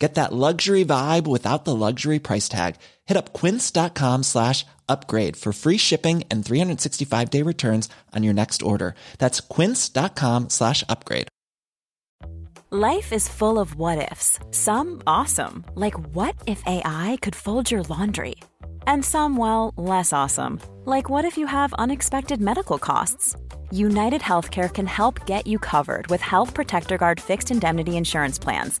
Get that luxury vibe without the luxury price tag. Hit up quince.com slash upgrade for free shipping and 365 day returns on your next order. That's quince.com slash upgrade. Life is full of what ifs. Some awesome, like what if AI could fold your laundry? And some, well, less awesome, like what if you have unexpected medical costs? United Healthcare can help get you covered with Health Protector Guard fixed indemnity insurance plans.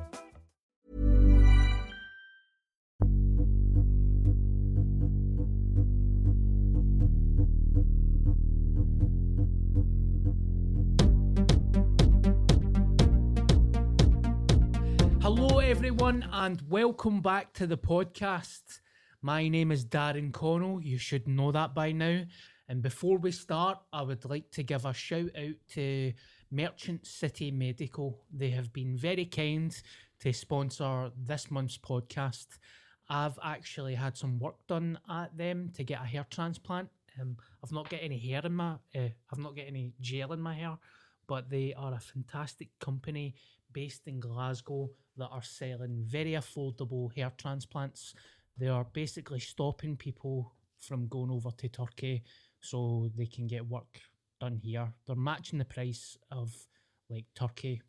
Everyone, and welcome back to the podcast. My name is Darren Connell. You should know that by now. And before we start, I would like to give a shout out to Merchant City Medical. They have been very kind to sponsor this month's podcast. I've actually had some work done at them to get a hair transplant. Um, I've not got any hair in my, uh, I've not got any gel in my hair, but they are a fantastic company based in Glasgow that are selling very affordable hair transplants. They are basically stopping people from going over to Turkey so they can get work done here. They're matching the price of like Turkey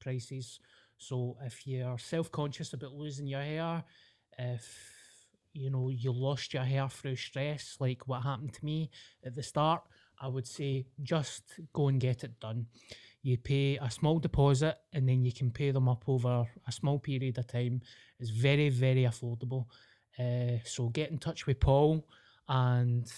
prices. So if you're self conscious about losing your hair, if you know you lost your hair through stress, like what happened to me at the start, I would say just go and get it done you pay a small deposit and then you can pay them up over a small period of time. It's very, very affordable. Uh, so get in touch with Paul and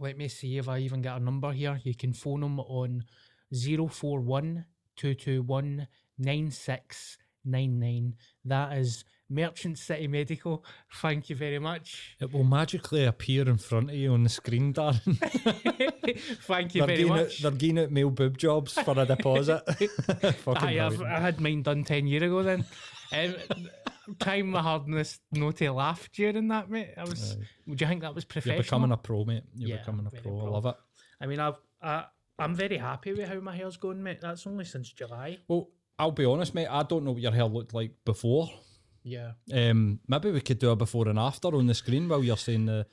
let me see if I even get a number here. You can phone him on 041 221 9699. That is Merchant City Medical. Thank you very much. It will magically appear in front of you on the screen, Darren. Thank you they're very much. Out, they're getting out male boob jobs for a deposit. Fucking I've. I had mine done 10 years ago then. um, time my hardness no to laugh during that, mate. I was. Would you think that was professional? You're becoming a pro, mate. You're Yeah, becoming a very pro. I love it. I mean, I've, I, I'm very happy with how my hair's going, mate. That's only since July. Well, I'll be honest, mate. I don't know what your hair looked like before. Yeah. Um, maybe we could do a before and after on the screen while you're saying the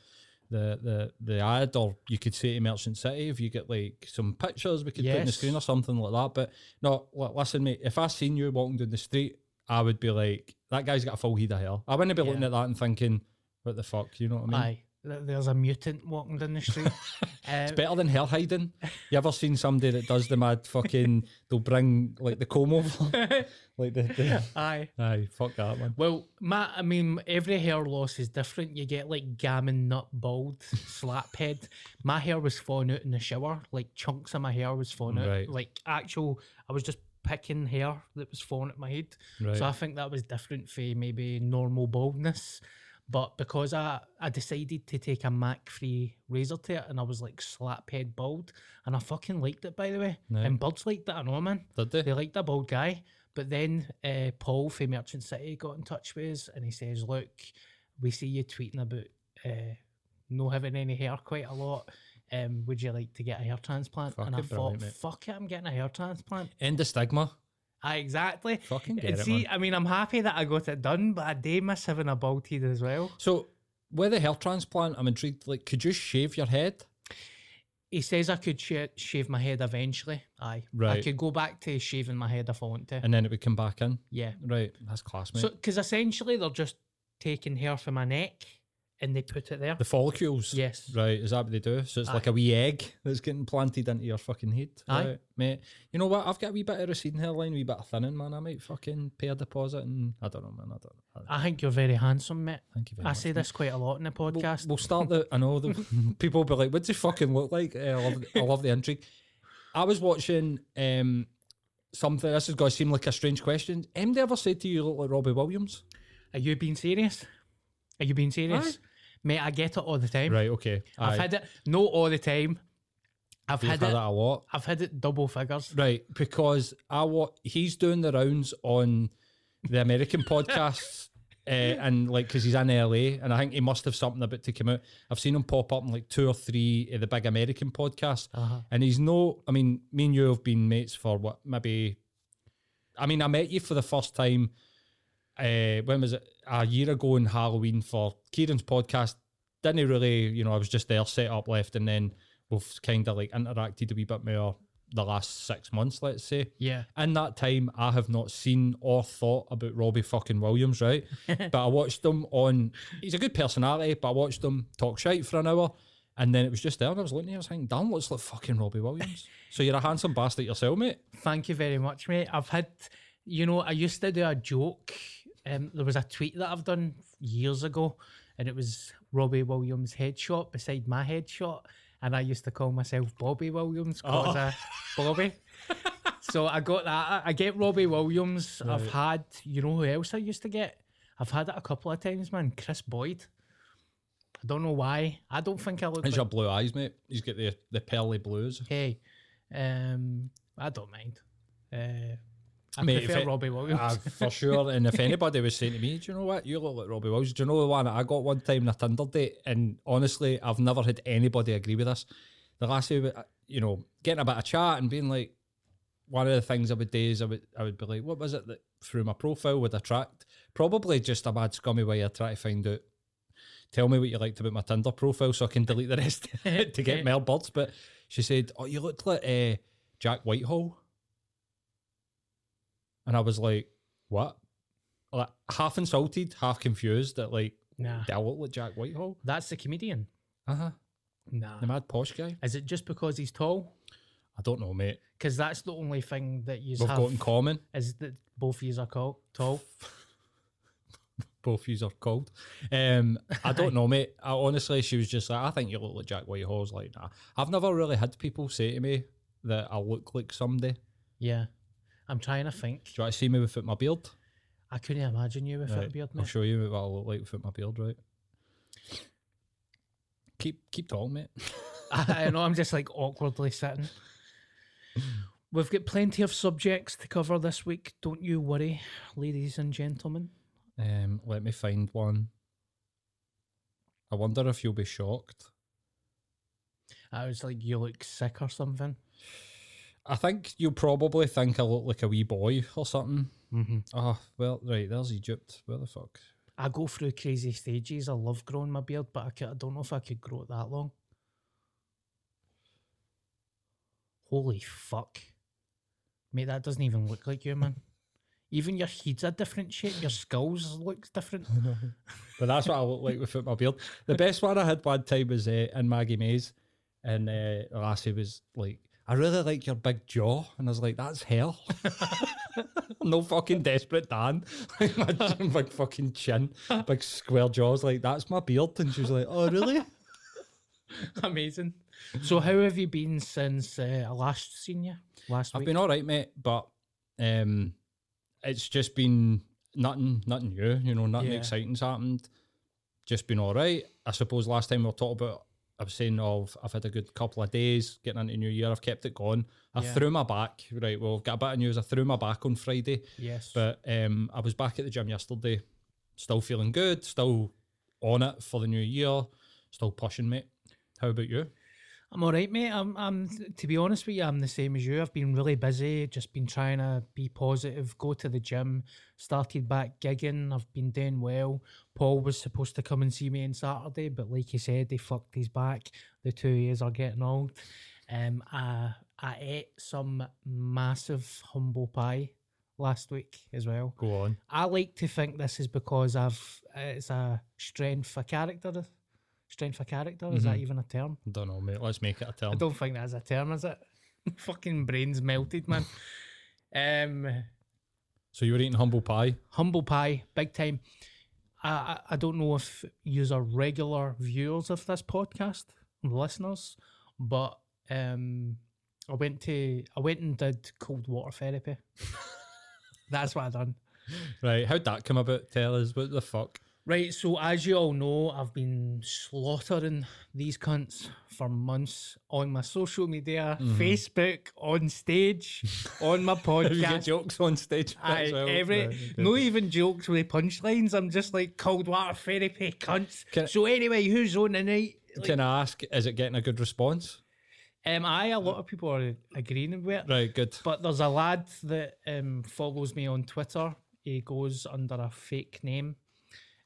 the the the ad, or you could say to Merchant City if you get like some pictures we could put on the screen or something like that. But no, listen, mate. If I seen you walking down the street, I would be like, that guy's got a full head of hair. I wouldn't be looking at that and thinking, what the fuck, you know what I mean? Aye. Th- There's a mutant walking down the street. It's um, better than hair hiding. You ever seen somebody that does the mad fucking? They'll bring like the comb over, like the. the aye. aye, fuck that one. Well, Matt, I mean, every hair loss is different. You get like gammon nut bald, slap head. My hair was falling out in the shower. Like chunks of my hair was falling out. Right. Like actual, I was just picking hair that was falling at my head. Right. So I think that was different for maybe normal baldness. But because I, I decided to take a Mach 3 razor to it and I was like slap head bald and I fucking liked it by the way. Right. And birds liked it, I know man. Did they? They liked a bald guy. But then uh, Paul from Merchant City got in touch with us and he says, Look, we see you tweeting about uh, no having any hair quite a lot. Um, would you like to get a hair transplant? and I thought, mate. fuck it, I'm getting a hair transplant. End the stigma. Aye, exactly. Fucking get and it, see, man. I mean, I'm happy that I got it done, but I do miss having a bald head as well. So with the hair transplant, I'm intrigued. Like, could you shave your head? He says I could sh- shave my head eventually. Aye, right. I could go back to shaving my head if I want to. and then it would come back in. yeah. Right, that's class, mate. So, because essentially they're just taking hair from my neck and they put it there. the follicles. Yes. Right, is that what they do? So it's like a wee egg that's getting planted into your fucking head. Aye. Right, mate. You know what? I've got a wee bit of receding hairline, a wee bit of thinning, man. I might fucking pay a deposit and I don't know, man. I don't know. I think you're very handsome, mate. Thank you very I much. say this quite a lot in the We'll- podcast. We'll, start the. I know the people will be like, "What does he fucking look like?" Uh, I, love, I love the intrigue. I was watching um something. This is going to seem like a strange question. Em, ever said to you, you look like Robbie Williams? Are you being serious? Are you being serious? Aye. Mate, I get it all the time. Right. Okay. I've Aye. had it, no all the time. I've You've had, had it, that a lot. I've had it double figures. Right, because I wa- he's doing the rounds on the American podcasts, uh, and like because he's in LA, and I think he must have something about to come out. I've seen him pop up in like two or three of the big American podcasts, Uh-huh. and he's no. I mean, me and you have been mates for what maybe. I mean, I met you for the first time. Uh, when was it? A year ago in Halloween for Kieran's podcast. Didn't he really, you know, I was just there, set up, left, and then we've kind of like interacted a wee bit more the last six months, let's say. Yeah. In that time, I have not seen or thought about Robbie fucking Williams, right? but I watched him on. He's a good personality, but I watched him talk shite for an hour, and then it was just there, and I was looking at it, I was thinking, damn, looks like fucking Robbie Williams. so you're a handsome bastard yourself, mate. Thank you very much, mate. I've had, you know, I used to do a joke. Um, there was a tweet that I've done years ago, and it was Robbie Williams' headshot beside my headshot, and I used to call myself Bobby Williams because Oh. Bobby. so I got that. I get Robbie Williams. I've had, you know, who else I used to get? I've had it a couple of times, man. Chris Boyd. I don't know why. I don't think I look He's like your blue eyes, mate. He's got the the pearly blues. Hey, um, I don't mind. Uh, I Mate, prefer it- Robbie Williams. Ah, for sure. And if anybody was saying to me, do you know what? You look like Robbie Williams. Do you know the one I got one time in a Tinder date? And honestly, I've never had anybody agree with us. The last day, you know, getting a bit of chat and being like, one of the things I would do is I would, I would be like, what was it that through my profile would attract? Probably just a bad scummy way of trying to find out. Tell me what you liked about my Tinder profile so I can delete the rest to get more birds. But she said, oh, you look like uh, Jack Whitehall. And I was like, what? Like half insulted, half confused that like, Nah. do I look like Jack Whitehall? That's the comedian. Uh huh. Nah. The mad posh guy. Is it just because he's tall? I don't know, mate. Because that's the only thing that you We've have got in common. is that both of you are called tall. Both of you are called. Um, I don't know, mate. I, honestly, she was just like, I think you look like Jack Whitehall. I was like, nah. I've never really had people say to me that I look like somebody. Yeah. I'm trying to think. Do you want to see me without my beard? I couldn't imagine you without a Right, beard, I'll show you what I look like without my beard, right? Keep keep talking, mate. I, I know I'm just like awkwardly sitting. We've got plenty of subjects to cover this week. Don't you worry, ladies and gentlemen. Um, let me find one. I wonder if you'll be shocked. I was like, you look sick or something. I think you'll probably think I look like a wee boy or something. Mm-hmm. Oh, well, right, there's Egypt. Where the fuck? I go through crazy stages. I love growing my beard, but I, ca- I don't know if I could grow it that long. Holy fuck. Mate, that doesn't even look like you, man. Even your head's a different shape. Your skulls looks different. But that's what I look like without my beard. The best one I had one time was uh, in Maggie Mays, and uh, Lassie was like, "I really like your big jaw," and I was like, "That's hell." no fucking desperate Dan, my big fucking chin, big square jaws. Like that's my beard, and she was like, "Oh really?" Amazing. So, how have you been since uh, I last seen you? Last week? I've week? been all right, mate, but um, it's just been nothing, nothing new. You know, nothing Yeah. exciting's happened. Just been all right. I suppose last time we were talking about, I was saying of I've had a good couple of days getting into New Year. I've kept it going. I Yeah. threw my back. Right, well, I've got a bit of news. I threw my back on Friday, yes. but um, I was back at the gym yesterday. Still feeling good. Still on it for the new year. Still pushing, mate. How about you? I'm all right, mate. I'm, I'm, to be honest with you, I'm the same as you. I've been really busy, just been trying to be positive, go to the gym, started back gigging. I've been doing well. Paul was supposed to come and see me on Saturday, but like he said, he fucked his back. The two years are getting old. Um, I, I ate some massive humble pie last week as well. Go on. I like to think this is because I've, it's a strength for character. Strength of character, is that even a term? I don't know, mate. Let's make it a term. I don't think that's a term, is it? Fucking brains melted, man. um, So you were eating humble pie. humble pie, big time. I, I I don't know if you are regular viewers of this podcast, listeners, but um, I went to I went and did cold water therapy. That's what I done. Right. How'd that come about? Tell us. What the fuck? Right, so as you all know, I've been slaughtering these cunts for months on my social media, Facebook, on stage, on my Mm-hmm. You get podcast. jokes on stage. Aye, well. every, okay. no even jokes with punchlines. I'm just like cold water therapy cunts. Can- so anyway, who's on tonight? Like, Can I ask, is it getting a good response? um, I a lot of people are agreeing with it. Right, good. But there's a lad that um, follows me on Twitter. He goes under a fake name.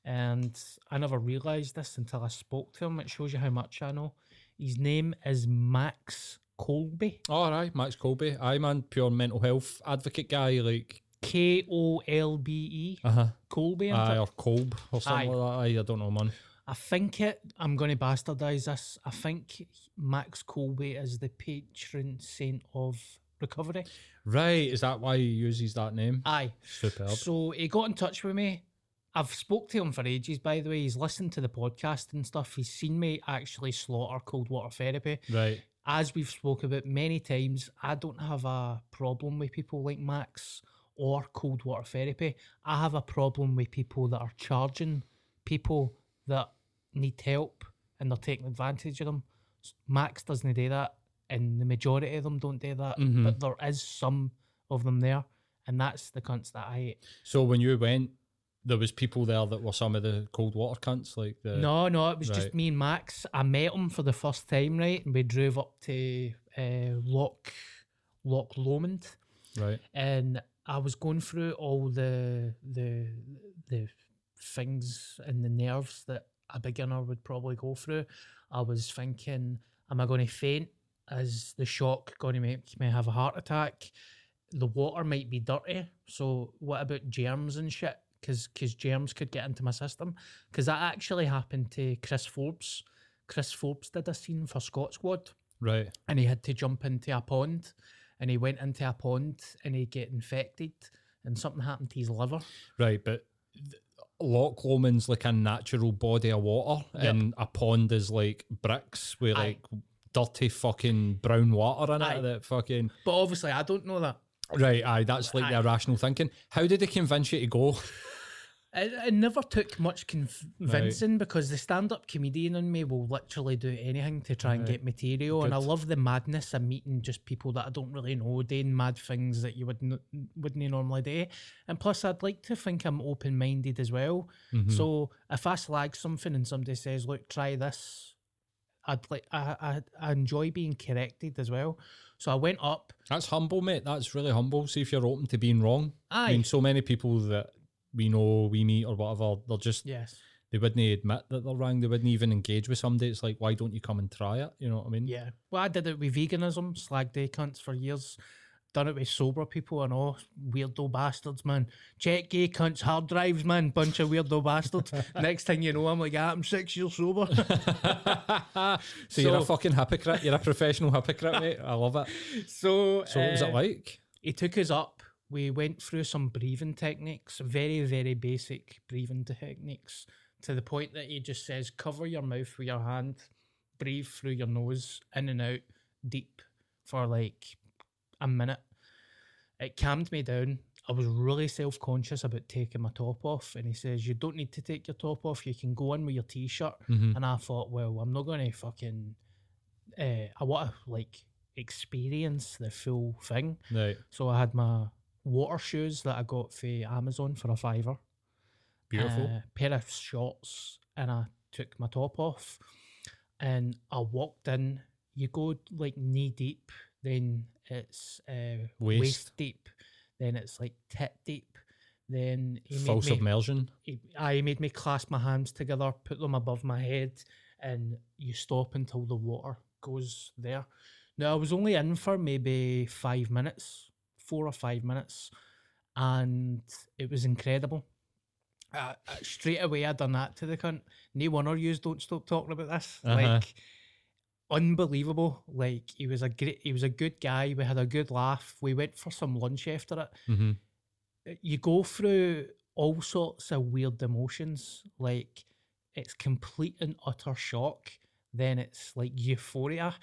And I never realised this until I spoke to him. It shows you how much I know. His name is Max Kolbe. All right, Max Kolbe. I man, pure mental health advocate guy. Like, K O L B E. uh huh. Colby. Aye, or Colb or something Aye. like that. Aye, I don't know, man. I think it. I'm going to bastardise this. I think Max Kolbe is the patron saint of recovery. Right, is that why he uses that name? Aye. Superb. So he got in touch with me. I've spoke to him for ages, by the way. He's listened to the podcast and stuff. He's seen me actually slaughter cold water therapy. Right. As we've spoke about many times, I don't have a problem with people like Max or cold water therapy. I have a problem with people that are charging people that need help and they're taking advantage of them. Max doesn't do that, and the majority of them don't do that. Mhm. But there is some of them there, and that's the cunts that I hate. So when you went, there was people there that were some of the cold water cunts, like the No, no, it was right. just me and Max. I met him for the first time, right? And we drove up to uh, Loch Loch Lomond, right. and I was going through all the the the things and the nerves that a beginner would probably go through. I was thinking, am I going to faint? Is the shock going to make me have a heart attack? The water might be dirty, so what about germs and shit? Because because germs could get into my system. Because that actually happened to Chris Forbes. Chris Forbes did a scene for Scot Squad Right. and he had to jump into a pond and he went into a pond and he get infected and something happened to his liver. Right, but th- Loch Lomond's like a natural body of water, and a pond is like bricks with Aye. like dirty fucking brown water in it that fucking. But obviously I don't know that. Right, aye, that's like the irrational thinking. How did they convince you to go? It, it never took much convincing because the stand-up comedian in me will literally do anything to try and Right. get material, and I love the madness of meeting just people that I don't really know doing mad things that you wouldn't wouldn't normally do. And plus, I'd like to think I'm open-minded as well. Mm-hmm. So if I slag something and somebody says, "Look, try this," I'd like I, I I enjoy being corrected as well. So I went up. That's humble, mate. That's really humble. See if you're open to being wrong. Aye. I mean, so many people that we know, we meet, or whatever, they're just Yes. they wouldn't admit that they're wrong. They wouldn't even engage with somebody. It's like, why don't you come and try it? You know what I mean? Yeah. Well, I did it with veganism, slag day cunts for years. Done it with sober people and all weirdo bastards, man. Check gay cunts hard drives, man. Bunch of weirdo bastards. Next thing you know, I'm like, ah, I'm six years sober. so, you're a fucking hypocrite. You're a professional hypocrite, mate. I love it. so, So what was uh, it like? he took us up. We went through some breathing techniques, very, very basic breathing techniques, to the point that he just says, cover your mouth with your hand, breathe through your nose, in and out, deep, for like a minute. It calmed me down. I was really self conscious about taking my top off. And he says, You don't need to take your top off. You can go in with your t shirt. Mhm. And I thought, Well, I'm not going to fucking. Uh, I want to like experience the full thing. Right. So I had my water shoes that I got for Amazon for a fiver. Beautiful. Uh, pair of shorts, and I took my top off, and I walked in you go like knee deep, then it's uh, Waist. waist. deep, then it's like tit deep. Then he Full made me, submersion. he, I made me clasp my hands together, put them above my head, and you stop until the water goes there. Now I was only in for maybe five minutes, four or five minutes, and it was incredible. Uh, straight away, I done that to the cunt. No one of yous don't stop talking about this. Uh-huh. Like unbelievable. Like he was a great, he was a good guy. We had a good laugh. We went for some lunch after it Mm-hmm. you go through all sorts of weird emotions. Like it's complete and utter shock. Then it's like euphoria.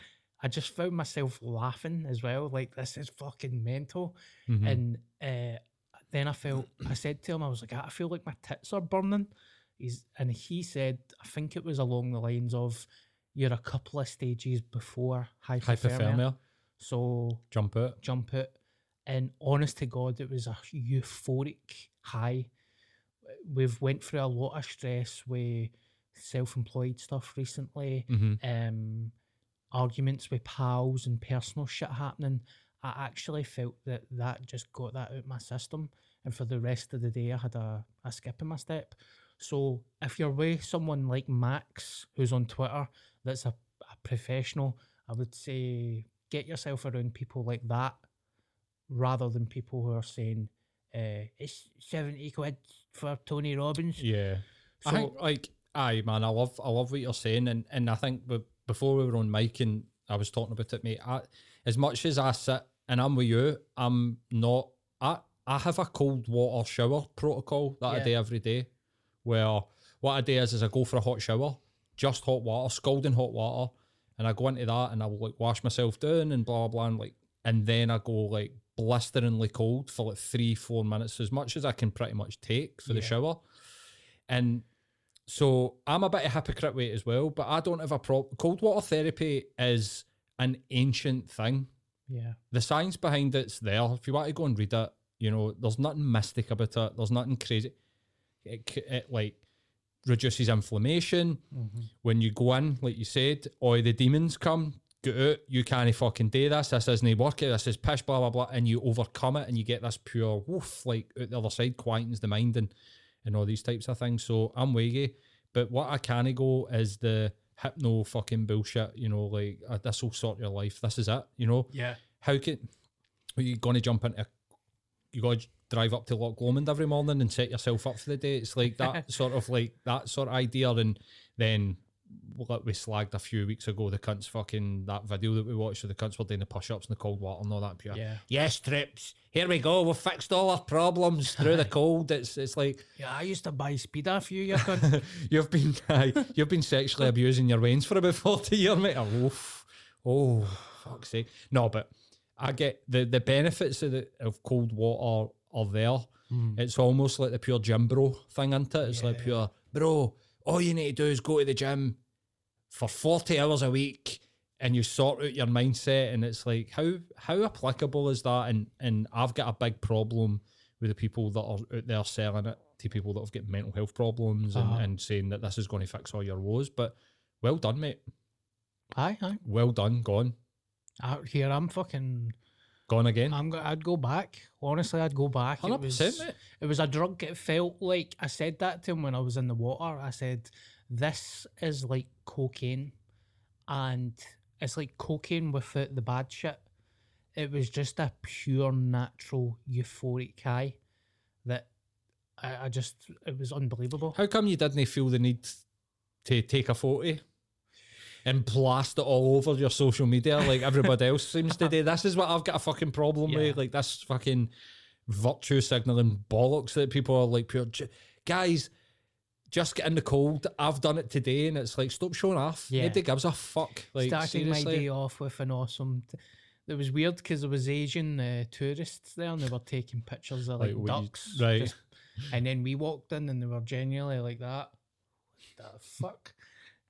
I just found myself laughing as well. Like this is fucking mental. Mm-hmm. And uh, then I felt. I said to him, I was like, I feel like my tits are burning. He's and he said, I think it was along the lines of, you're a couple of stages before hypothermia. Hypothermia. So Jump it, jump it, And honest to God, it was a euphoric high. We've went through a lot of stress with self-employed stuff recently, Mm-hmm. um, arguments with pals and personal shit happening. I actually felt that that just got that out my system, and for the rest of the day, I had a, a skip in my step. So if you're with someone like Max, who's on Twitter, that's a, a professional, I would say get yourself around people like that rather than people who are saying uh, it's 70 quid for Tony Robbins. Yeah. I think like aye man, I love I love what you're saying and and I think before we were on mic and I was talking about it, mate. I, as much as I sit and I'm with you, I'm not. I I have a cold water shower protocol that I Yeah. do every day, where what I do is is I go for a hot shower, just hot water, scalding hot water, and I go into that and I will like wash myself down and blah blah blah, and like and then I go like blisteringly cold for like three four minutes, as much as I can pretty much take for the shower, and so I'm a bit of a hypocrite with it as well, but I don't have a prop. Cold water therapy is an ancient thing. Yeah. The science behind it's there. If you want to go and read it, you know, there's nothing mystic about it. There's nothing crazy. It, it like reduces inflammation. When you go in, like you said, all the demons come, get out, you can't fucking do this, this isn't working, this is pish, blah, blah, blah, and you overcome it and you get this pure woof, like out the other side, quietens the mind and, and all these types of things. So I'm waggy. But what I can't go is the hypno fucking bullshit, you know, like uh, this will sort your life. This is it, you know? Yeah. How can are you going to jump into? You got to drive up to Loch Lomond every morning and set yourself up for the day. It's like that sort of like that sort of idea. And then what we slagged a few weeks ago, the cunts fucking that video that we watched, so the cunts were doing the push ups in the cold water and all that. Pure. Yeah. Yes, trips. Here we go. We've fixed all our problems through the cold. It's it's like Yeah, I used to buy speed off you, you cunt. you've been aye, you've been sexually abusing your veins for about forty years, mate. Oh, oh fuck's sake. No, but I get the the benefits of the of cold water are there. It's almost like the pure gym bro thing, isn't it? It's like pure bro. All you need to do is go to the gym for forty hours a week. And you sort out your mindset, and it's like how how applicable is that? And and I've got a big problem with the people that are out there selling it to people that have got mental health problems and, Uh-huh. and saying that this is going to fix all your woes. But well done, mate. aye, aye. Well done. Gone. Out here, I'm fucking. Gone again. I'm. go- I'd go back. Honestly, I'd go back. It 100%, was. mate. It was a drug. It felt like I said that to him when I was in the water. I said, "This is like cocaine, and it's like cocaine without the bad shit." It was just a pure natural euphoric high that I, I just. It was unbelievable. How come you didn't feel the need to take a photo and blast it all over your social media like everybody else seems to do? This is what I've got a fucking problem Yeah. with. Like this fucking virtue signaling bollocks that people are like pure "J- guys. Just get in the cold. I've done it today, and it's like stop showing off. Yeah. Nobody gives a fuck. Like starting seriously. my day off with an awesome. T- it was weird because there was Asian uh, tourists there and they were taking pictures of like, Like, ducks, right. just- and then we walked in and they were genuinely like that. What the fuck?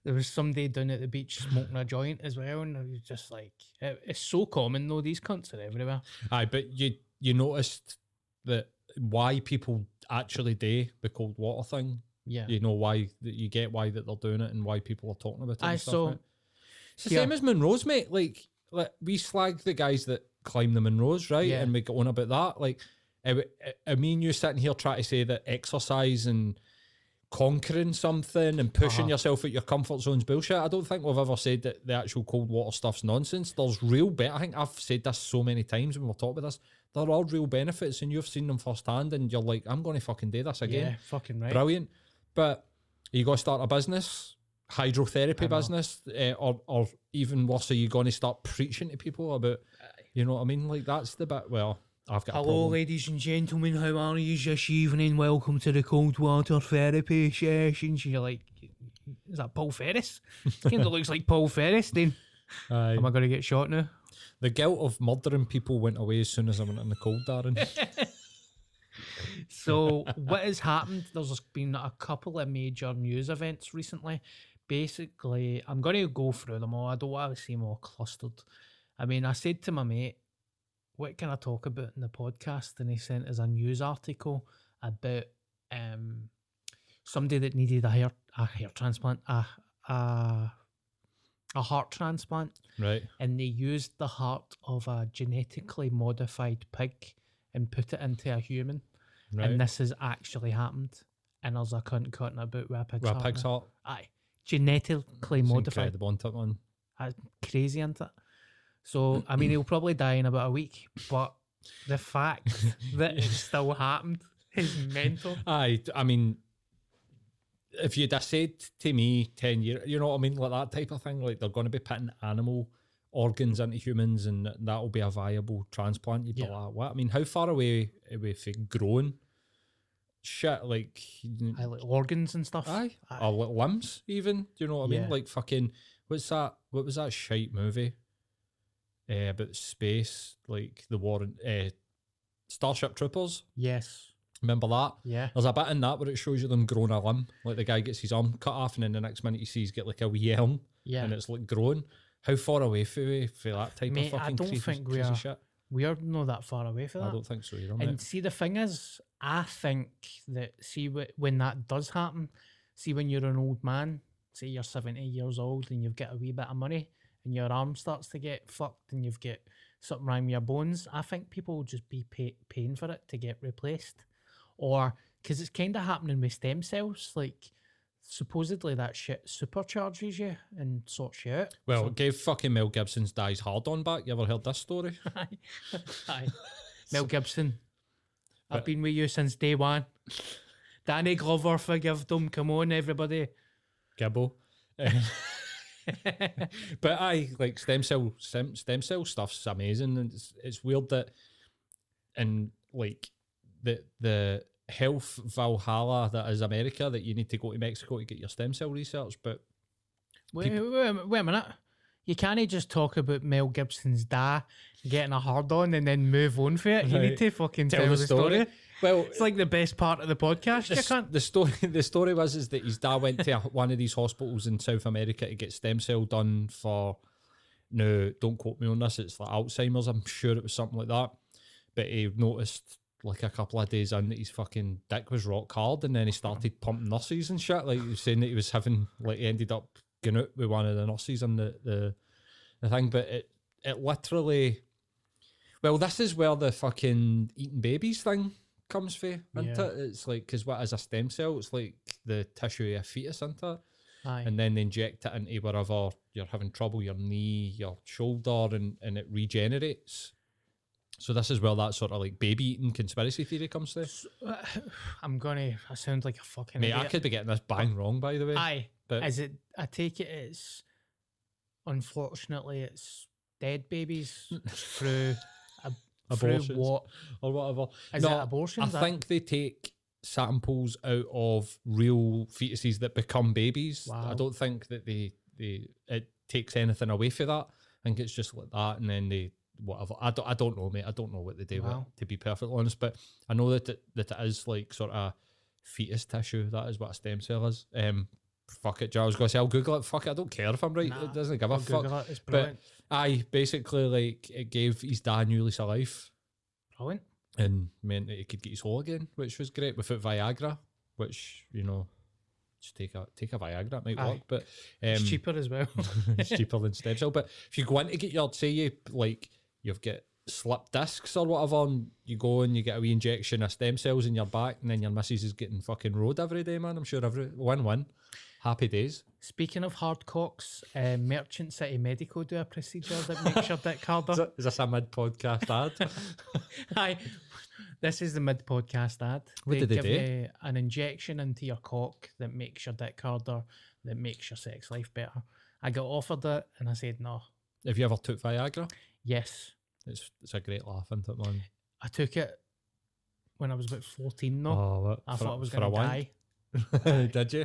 There was somebody down at the beach smoking a joint as well, and it was just like it, it's so common though. These cunts are everywhere. Aye, but you you noticed that why people actually do the cold water thing. Yeah, You know why that you get why that they're doing it and why people are talking about it. Aye, and stuff, so- right? It's the Yeah. same as Munro's, mate. Like, like we slag the guys that climb the Munros, right? Yeah. And we go on about that. Like, I, I mean, you sitting here trying to say that exercise and conquering something and pushing Uh-huh. yourself at your comfort zone's bullshit. I don't think we've ever said that the actual cold water stuff's nonsense. There's real bet. I think I've said this so many times when we're talking about this. There are real benefits, and you've seen them firsthand, and you're like, I'm going to fucking do this again. Yeah, fucking right. Brilliant. But you got to start a business, hydrotherapy business, uh, or or even worse, are you going to start preaching to people about, you know what I mean? Like that's the bit. Well, I've got Hello, ladies and gentlemen. How are you this evening? Welcome to the cold water therapy session. You're like, is that Paul Ferris? kind of looks like Paul Ferris. Then Aye. am I going to get shot now? The guilt of murdering people went away as soon as I went in the cold, Darren. So what has happened? There's been a couple of major news events recently. Basically, I'm going to go through them all. I don't want to seem all clustered. I mean, I said to my mate, "What can I talk about in the podcast?" And he sent us a news article about um somebody that needed a hair a hair transplant, a a a heart transplant right. and they used the heart of a genetically modified pig and put it into a human. Right. And this has actually happened. And there's a cunt cutting about with a pig's Well, heart. pig's now. heart. Aye. Genetically It's modified. incredible, it, man? That's crazy, isn't it? So, I mean, he'll probably die in about a week, but the fact that it still happened is mental. Aye, I mean, if you'd have said to me 10 years, you know what I mean? Like that type of thing, like they're going to be putting animal organs into humans and that'll be a viable transplant. You'd be Yeah. like, what? I mean, how far away are we from growing shit? Like, Aye, like organs and stuff. aye, or like limbs, even. Do you know what I mean? Yeah. Like, fucking, what's that? What was that shite movie uh, about space? Like, the war, uh, Starship Troopers. Yes. Remember that? Yeah. There's a bit in that where it shows you them growing a limb. Like the guy gets his arm cut off, and then the next minute you see he's got like a wee elm, Yeah. and it's like growing. How far away for we for that type Mate, of I fucking don't crazy, think we are. shit? We're not that far away from that. I don't think so either. And mate. see, the thing is, I think that see when that does happen, see when you're an old man, say you're seventy years old and you've got a wee bit of money and your arm starts to get fucked and you've got something wrong with your bones, I think people will just be pay- paying for it to get replaced, or because it's kind of happening with stem cells, like. Supposedly that shit supercharges you and sorts you out. Well, it gave fucking Mel Gibson's dies hard on back. You ever heard this story? Aye. Aye. Mel Gibson. I've been with you since day one. Danny Glover, forgive them. Come on, everybody. Gibbo. but I like stem cell stem, stem cell stuff's amazing, and it's, it's weird that in like the the health Valhalla that is America that you need to go to Mexico to get your stem cell research. But Wait, wait, wait, wait a minute. You can't just talk about Mel Gibson's da getting a hard on and then move on for it. You Right. need to fucking tell, the story. Well, It's like the best part of the podcast. the, You can't. the story the story was is that his dad went to a- one of these hospitals in South America to get stem cell done for no don't quote me on this it's like Alzheimer's I'm sure it was something like that but he noticed like a couple of days in that his fucking dick was rock hard and then he started pumping nurses and shit like he was saying that he was having like he ended up going out with one of the nurses and the the, the thing but it it literally well this is where the fucking eating babies thing comes from isn't Yeah. it it's like because what is a stem cell it's like the tissue of a fetus isn't it Aye. and then they inject it into wherever you're having trouble, your knee, your shoulder, and, and it regenerates. So this is where that sort of like baby eating conspiracy theory comes to. I'm gonna. I sound like a fucking. Mate, I could be getting this bang wrong, by the way. Aye. but Is it? I take it it's. Unfortunately, it's dead babies through. A, through Abortions. what? or whatever. Is it abortions? I That- think they take samples out of real fetuses that become babies. I don't think that they they it takes anything away for that. I think it's just like that, and then they whatever. I don't I don't know, mate. I don't know what they do with Wow. it, to be perfectly honest. But I know that it, that it is like sort of fetus tissue. That is what a stem cell is. Um, fuck it, Joe. I was going to say I'll Google it. Fuck it. I don't care if I'm right. Nah, it doesn't give a I'll fuck. Google it, But aye, basically, like it gave his dad a new lease of life brilliant. and meant that he could get his hole again, which was great without Viagra, which you know just take a take a Viagra. It might Aye. work, but um, it's cheaper as well. it's cheaper than stem cell. But if you go in to get your, say you like you've got slip discs or whatever, and you go and you get a wee injection of stem cells in your back, and then your missus is getting fucking road every day, man. I'm sure every win win. Happy days. Speaking of hard cocks, uh, Merchant City Medical do a procedure that makes your dick harder. Is, that- is this a mid podcast ad? Hi, this is the mid podcast ad. What did they give do? you an injection into your cock that makes your dick harder, that makes your sex life better. I got offered it and I said no. Have you ever took Viagra? Yes, It's it's a great laugh, isn't it, man? I took it when I was about 14 though. Oh, I for thought I was going to die. Did you?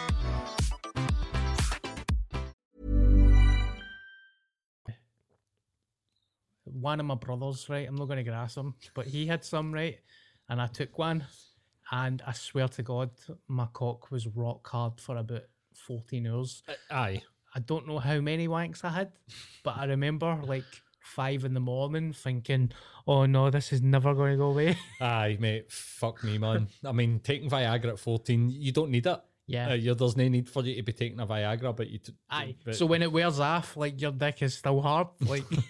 One of my brothers, right? I'm not going to grass him, but he had some, right? And I took one, and I swear to God, my cock was rock hard for about 14 hours. Uh, aye. I don't know how many wanks I had, but I remember like five in the morning thinking, oh no, this is never going to go away. Aye, mate. Fuck me, man. I mean, taking Viagra at 14, you don't need it. Yeah. Uh, there's no need for you to be taking a Viagra, but you. T- Aye. but- So when it wears off, like your dick is still hard. Like,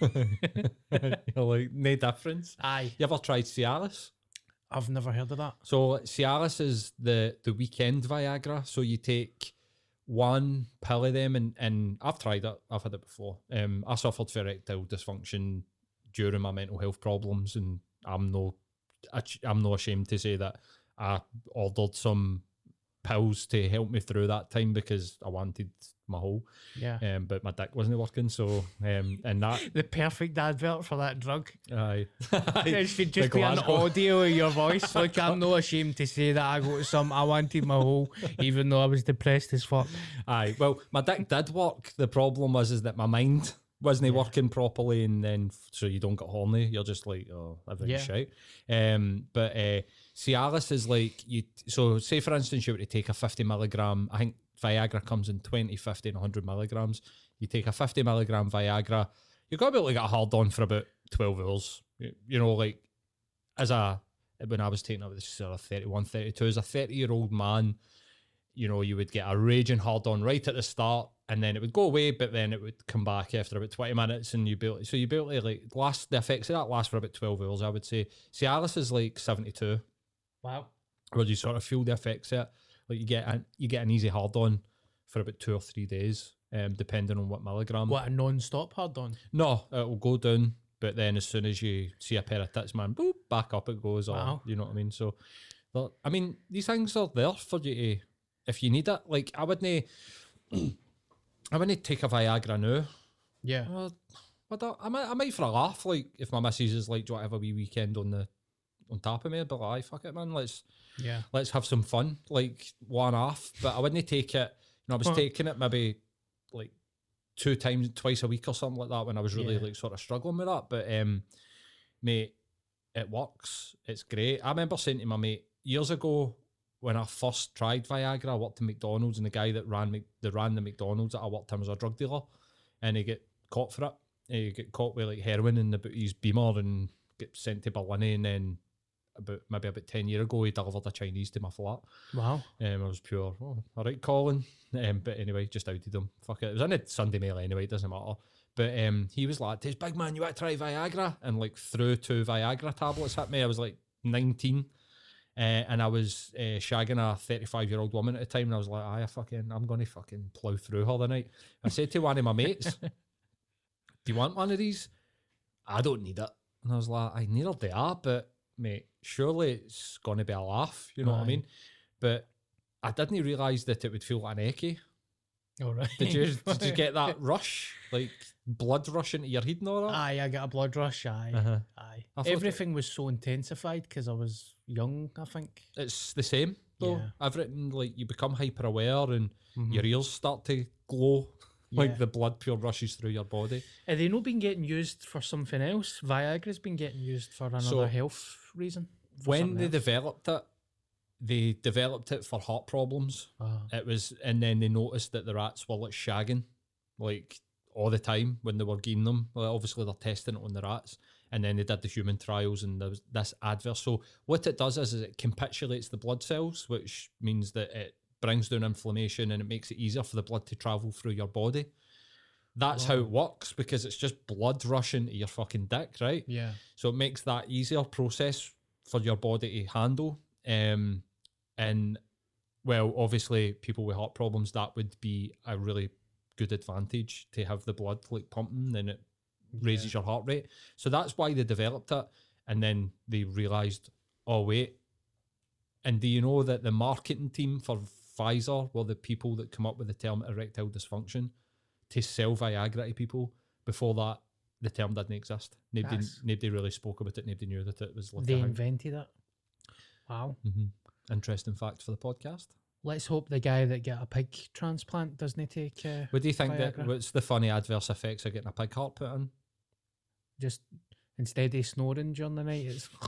you're like, no difference. aye. You ever tried Cialis? I've never heard of that. So Cialis is the the weekend Viagra. So you take one pill of them, and and I've tried it. I've had it before. Um, I suffered from erectile dysfunction during my mental health problems, and I'm no, I'm no ashamed to say that I ordered some pills to help me through that time because I wanted my hole. Yeah. Um, but my dick wasn't working, so um, and that The perfect advert for that drug. aye, It should The just be an Glasgow. audio of your voice. Like I'm not ashamed to say that I got some. I wanted my hole, even though I was depressed as fuck. Aye, well, my dick did work. The problem was is that my mind wasn't working properly, and then so you don't get horny. You're just like, oh, everything's Yeah. shite. Um, but uh, Cialis is like you. So, say for instance, you were to take a 50 milligram. I think Viagra comes in 20, 50, and 100 milligrams. You take a 50 milligram Viagra, you're gonna be able to get a hard on for about 12 hours. You, know, like as a when I was taking it, was sort of 31, 32, as a 30 year old man you know, you would get a raging hard on right at the start, and then it would go away, but then it would come back after about twenty minutes, and you built. So you built like last the effects of that last for about twelve hours, I would say. Cialis is like seventy two, Wow. where you sort of feel the effects of it. Like you get an, you get an easy hard on for about two or three days, um, depending on what milligram. What a non-stop hard on. No, it will go down, but then as soon as you see a pair of tits, man, boop, back up it goes. Wow. Or, you know what I mean? So, but, I mean, these things are there for you to, if you need it. Like, I wouldn't, I wouldn't take a Viagra now. Yeah. Uh, I, I, might, I might for a laugh, like, if my missus is like, do want have a wee weekend on the, on top of me? Be like, fuck it, man, let's, Yeah. let's have some fun, like one off. But I wouldn't take it. You know, I was taking it maybe like two times, twice a week or something like that when I was really Yeah. like sort of struggling with that. But um, mate, it works. It's great. I remember saying to my mate years ago when I first tried Viagra, I worked in McDonald's, and the guy that ran that ran the McDonald's that I worked in was a drug dealer, and he get caught for it. He get caught with like heroin in the his beamer and get sent to Barlinnie, and then about maybe about ten year ago, he delivered a Chinese to my flat. Wow. Um, I was pure, oh, all right, Colin. Um, but anyway, just outed him. Fuck it. It was in a Sunday Mail anyway, it doesn't matter. But um, he was like, "This big man, you want to try Viagra?" And like threw two Viagra tablets at me. I was like 19. Uh, and I was uh, shagging a 35 year old woman at the time, and I was like, I fucking, I'm going to fucking plow through her tonight. I said to one of my mates, Do you want one of these? I don't need it. And I was like, I neither do I, but mate, surely it's going to be a laugh, you know what I mean? But I didn't realise that it would feel like an ecky. All right. Did you, did you get that rush? Like blood rush into your head and all that? Aye, I got a blood rush. Aye, Uh-huh. aye. I it- Everything was so intensified because I was young. I think. it's the same though. Yeah. written like you become hyper aware and Mhm. your ears start to glow, like Yeah. the blood pure rushes through your body. Have they not been getting used for something else? Viagra's been getting used for another So, health reason. when they else. developed it, they developed it for heart problems. Ah. It was, and then they noticed that the rats were like shagging, like all the time when they were getting them. Well, obviously they're testing it on the rats, and then they did the human trials, and there was this adverse. So what it does is, is it capitulates the blood cells, which means that it brings down inflammation and it makes it easier for the blood to travel through your body. That's how it works because it's just blood rushing to your fucking dick, right? yeah, So it makes that easier process for your body to handle. Um, and well, obviously, people with heart problems that would be a really good advantage to have the blood like pumping, and it raises your heart rate. So that's why they developed it, and then they realized, oh wait. And do you know that the marketing team for Pfizer were the people that come up with the term erectile dysfunction to sell Viagra to people? Before that, the term didn't exist. Nobody, That's- nobody really spoke about it. Nobody knew that it was like they invented it. Wow. Mhm. Interesting fact for the podcast. Let's hope the guy that got a pig transplant doesn't take. Uh, What do you think that? What's the funny adverse effects of getting a pig heart put in? just instead of snoring during the night, it's.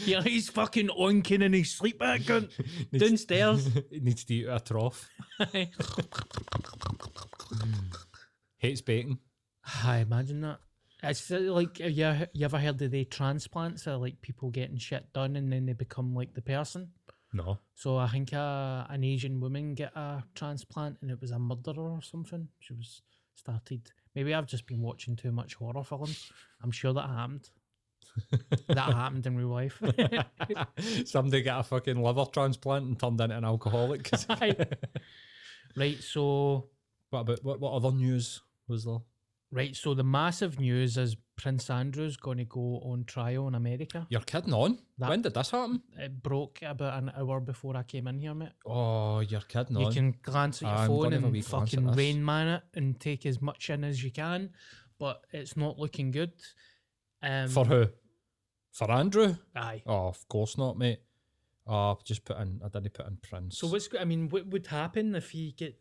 yeah, he's fucking oinking in his sleep back cunt, downstairs. needs to eat a trough. Hates bacon. I imagine that. It's like have you, you ever heard of the transplants or like people getting shit done and then they become like the person? No. So I think uh, an Asian woman get a transplant and it was a murderer or something. She was started. Maybe I've just been watching too much horror films. I'm sure that happened. that happened in real life. Somebody got a fucking liver transplant and turned into an alcoholic. right. So what about what, what other news was there? right. So the massive news is Prince Andrew's going to go on trial in America. You're kidding on? That- when did this happen? It broke about an hour before I came in here, mate. Oh, you're kidding You on. can glance at your I'm phone gonna have a and wee glance at fucking rain man it and take as much in as you can, but it's not looking good. Um, For who? For Andrew? aye. Oh, of course not, mate. Oh, I've just put in. I didn't put in Prince. So what's I mean, what would happen if he get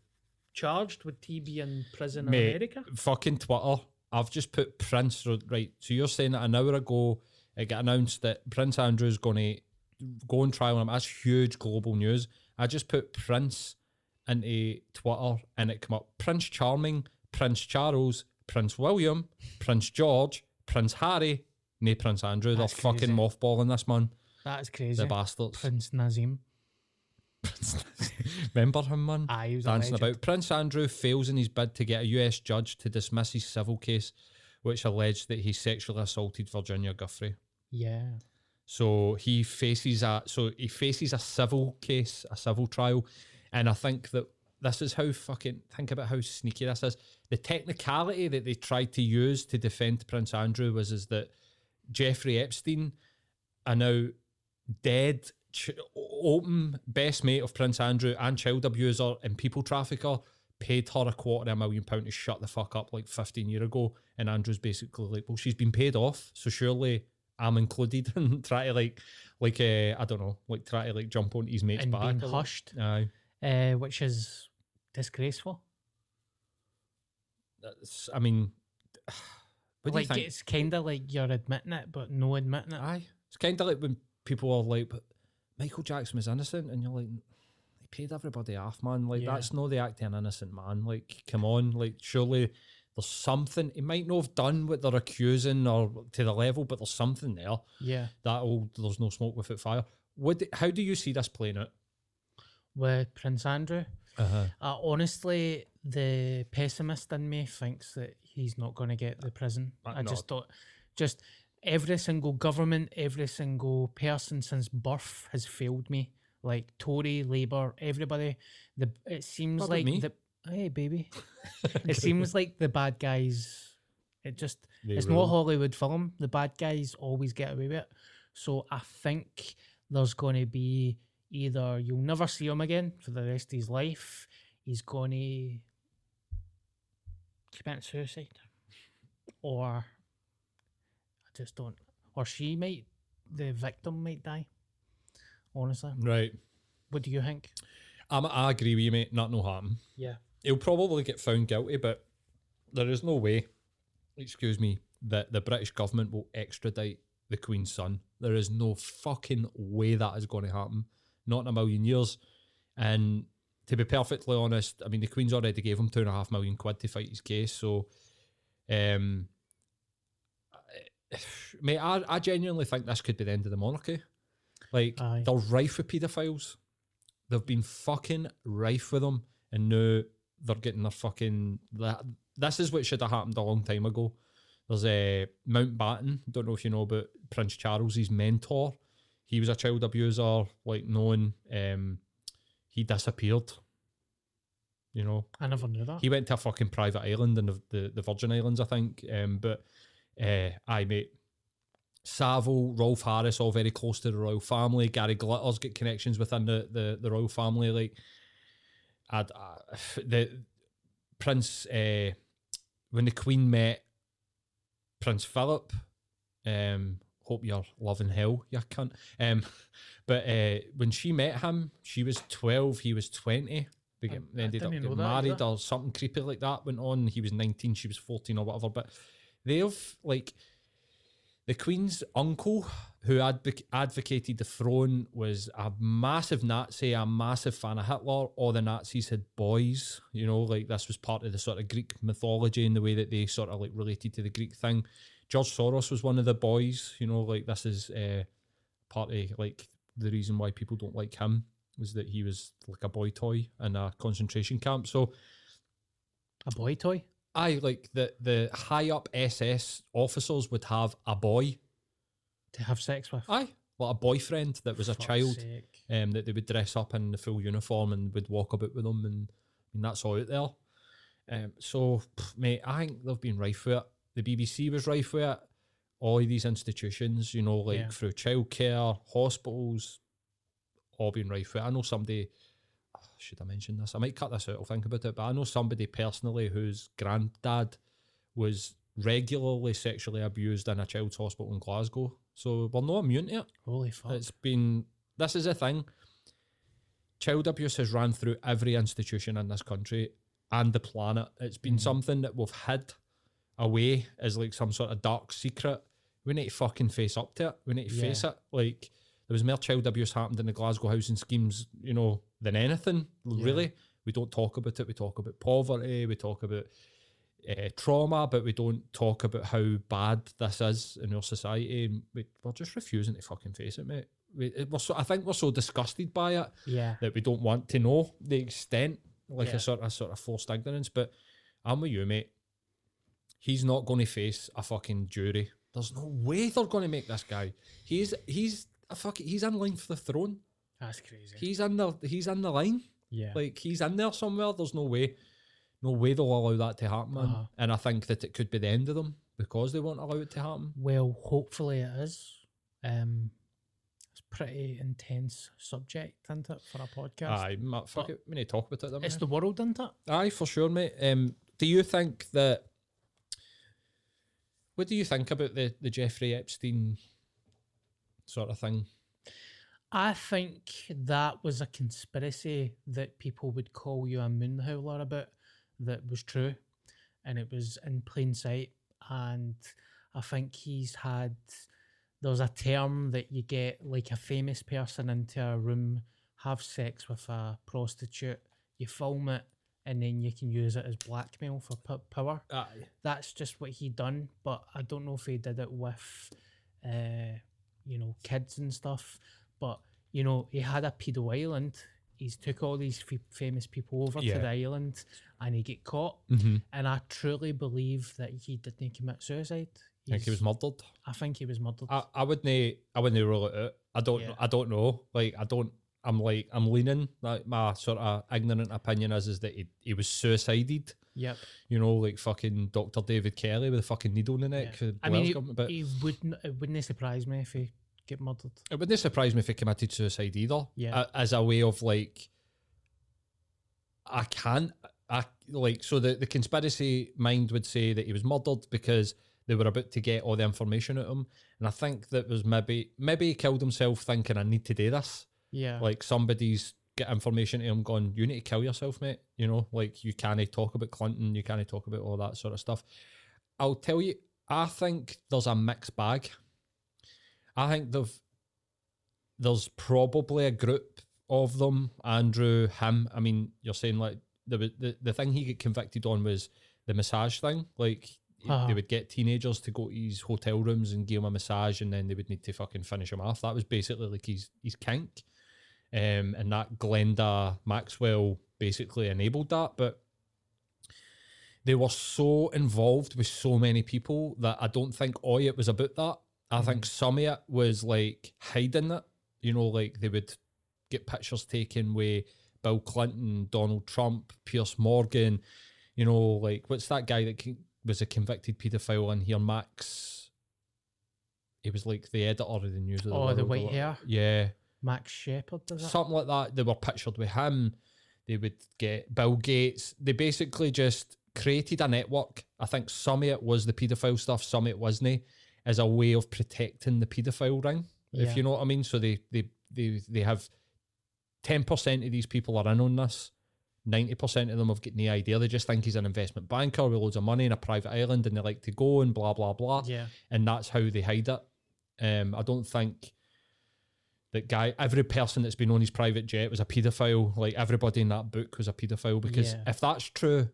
charged? Would he be in prison in Mate, America? fucking Twitter. I've just put Prince right. So you're saying that an hour ago it got announced that Prince Andrew's going to go on trial. And that's huge global news. I just put Prince into Twitter and it come up Prince Charming, Prince Charles, Prince William, Prince George, Prince Harry, nay Prince Andrew. That's They're fucking mothballing this man. That is crazy. The bastards. Prince Naseem. Remember him, man? Aye, he was Dancing about. Prince Andrew fails in his bid to get a US judge to dismiss his civil case, which alleged that he sexually assaulted Virginia Giuffre. Yeah. So he faces a so he faces a civil case, a civil trial, and I think that this is how fucking think about how sneaky this is. The technicality that they tried to use to defend Prince Andrew was is that Jeffrey Epstein, a now dead ch- open best mate of Prince Andrew and child abuser and people trafficker, paid her a quarter of a million pound to shut the fuck up like 15 year ago. And Andrew's basically like, well, she's been paid off, so surely I'm included and try to like, like uh, I don't know, like try to like jump on his mate's And back. being hushed, Aye. uh, which is disgraceful. That's, I mean, what like it's kind of like you're admitting it, but no admitting it. Aye. It's kind of like when people are like, but Michael Jackson was innocent, and you're like, he paid everybody off, man. Like, Yeah. that's not the act of an innocent man. Like, come on. Like, surely there's something. He might not have done what they're accusing or to the level, but there's something there. Yeah. That old, there's no smoke without fire. What, how do you see this playing out? With Prince Andrew. Uh-huh. Uh, honestly, the pessimist in me thinks that he's not going to get the prison. Uh, I just thought, just every single government, every single person since birth has failed me. Like Tory, Labour, everybody. The it seems like the hey baby. it seems like the bad guys. It just They it's rule. not a Hollywood film. The bad guys always get away with it. So I think there's going to be either you'll never see him again for the rest of his life. He's going to commit suicide, or I just don't. Or she might, the victim might die. Honestly, Right. what do you think? I'm, I agree with you, mate. Not no happen. Yeah. He'll probably get found guilty, but there is no way, excuse me, that the British government will extradite the Queen's son. There is no fucking way that is going to happen. Not in a million years. And to be perfectly honest, I mean, the Queen's already gave him two and a half million quid to fight his case. So, um, mate, I, I genuinely think this could be the end of the monarchy. Like, Aye. they're rife with paedophiles. They've been fucking rife with them, and now they're getting their fucking. that- This is what should have happened a long time ago. There's a Mountbatten. Don't know if you know about Prince Charles's mentor. He was a child abuser, like known. Um, he disappeared. You know, I never knew that. he went to a fucking private island in the, the, the Virgin Islands, I think. Um, but uh, aye, mate. Savile, Rolf Harris, all very close to the royal family. Gary Glitter's got connections within the, the, the royal family. Like, I'd, uh, the Prince, uh, when the Queen met Prince Philip, um, hope you're loving hell, you cunt. Um, but uh, when she met him, she was 12, he was 20. They, get, they I ended up getting married either. or something creepy like that went on. He was 19, she was 14 or whatever. But they've, like, the Queen's uncle, who advoc- advocated the throne, was a massive Nazi, a massive fan of Hitler. All the Nazis had boys, you know, like this was part of the sort of Greek mythology and the way that they sort of like related to the Greek thing. George Soros was one of the boys, you know, like this is uh, part of like the reason why people don't like him was that he was like a boy toy in a concentration camp. So a boy toy. I like the the high up SS officers would have a boy to have sex with. Aye, like a boyfriend that was a child sake. um, that they would dress up in the full uniform and would walk about with them, and, and that's all out there. Um, so, pff, mate, I think they've been rife with it. The BBC was rife with it. All these institutions, you know, like Yeah. through childcare, hospitals, all being rife with it. I know somebody. oh, Should I mention this? I might cut this out. I'll think about it. But I know somebody personally whose granddad was regularly sexually abused in a child's hospital in Glasgow. So we're not immune to it. Holy fuck. It's been this is a thing. Child abuse has ran through every institution in this country and the planet. It's been mm. something that we've hid away as like some sort of dark secret. We need to fucking face up to it. We need to Yeah. face it. Like there was more child abuse happened in the Glasgow housing schemes, you know, than anything. Really, we don't talk about it. We talk about poverty. We talk about uh, trauma, but we don't talk about how bad this is in our society. And we, we're just refusing to fucking face it, mate. We, it- we're so, I think we're so disgusted by it yeah. that we don't want to know the extent, like Yeah. a sort of sort of forced ignorance. But I'm with you, mate. He's not going to face a fucking jury. There's no way they're going to make this guy. He's he's a fucking he's in line for the throne. That's crazy. He's in the he's in the line. yeah. Like he's in there somewhere. There's no way, no way they'll allow that to happen. Uh-huh. And I think that it could be the end of them because they won't allow it to happen. well, hopefully it is. Um, it's pretty intense subject, isn't it, for a podcast? Aye, fuck But it. We need to talk about it. It's we? the world, isn't it? Aye, for sure, mate. Um, do you think that? What do you think about the the Jeffrey Epstein sort of thing? I think that was a conspiracy that people would call you a moon howler about that was true and it was in plain sight. And I think he's had, there's a term that you get like a famous person into a room, have sex with a prostitute, you film it, and then you can use it as blackmail for p- power Aye, that's just what he done. But I don't know if he did it with, uh, you know, kids and stuff. But you know, he had a pedo island. He's took all these f- famous people over Yeah. to the island, and he get caught. mm-hmm. And I truly believe that he didn't commit suicide. I think he was murdered. I think he was murdered. I, I wouldn't I wouldn't rule it out. I don't Yeah. I don't know. Like I don't I'm like I'm leaning like my sort of ignorant opinion is is that he, he was suicided. yep. You know, like fucking Dr. David Kelly with a fucking needle in the neck. for I mean, but he wouldn't. It wouldn't surprise me if he get murdered. it wouldn't surprise me if he committed suicide either. Yeah. as a way of like I can't I like so the, the conspiracy mind would say that he was murdered because they were about to get all the information out of him. And I think that was maybe maybe he killed himself thinking I need to do this. Yeah. Like somebody's get information to him going, You need to kill yourself, mate. You know, like you can't talk about Clinton, you can't talk about all that sort of stuff. I'll tell you, I think there's a mixed bag. I think they've there's probably a group of them, Andrew, him. I mean, you're saying like the the, the thing he got convicted on was the massage thing. Like Uh-huh. they would get teenagers to go to his hotel rooms and give him a massage, and then they would need to fucking finish him off. That was basically like his his kink, um, and that Glenda Maxwell basically enabled that, but. They were so involved with so many people that I don't think all it was about that. I think some of it was like hiding it. You know, like they would get pictures taken with Bill Clinton, Donald Trump, Piers Morgan. You know, like what's that guy that was a convicted paedophile in here, Max? He was like the editor of the News of the Oh, World. the white hair? Yeah, Max Shepard something like that. They were pictured with him. They would get Bill Gates. They basically just created a network. I think some of it was the paedophile stuff, some of it wasn't, as a way of protecting the paedophile ring. Yeah. If you know what I mean. So they they they they have ten percent of these people are in on this. Ninety percent of them have got the idea. They just think he's an investment banker with loads of money in a private island, and they like to go and blah blah blah Yeah. and that's how they hide it. Um, I don't think that guy, every person that's been on his private jet was a paedophile. Like everybody in that book was a paedophile because Yeah. if that's true,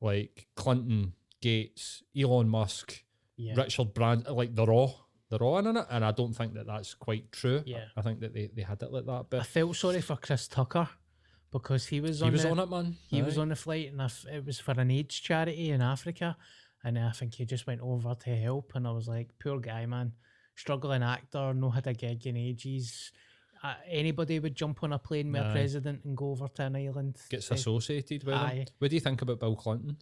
like Clinton, Gates, Elon Musk, Yeah. Richard Brand, like they're all they're all in it, and I don't think that that's quite true. Yeah. I think that they, they had it like that, I felt sorry for Chris Tucker because he was on he was the, on it, man. He was on the flight, and I it was for an AIDS charity in Africa, and I think he just went over to help, and I was like, poor guy, man, struggling actor, no had a gig in ages. Uh, anybody would jump on a plane with a president and go over to an island. gets to- associated with Aye. him. What do you think about Bill Clinton?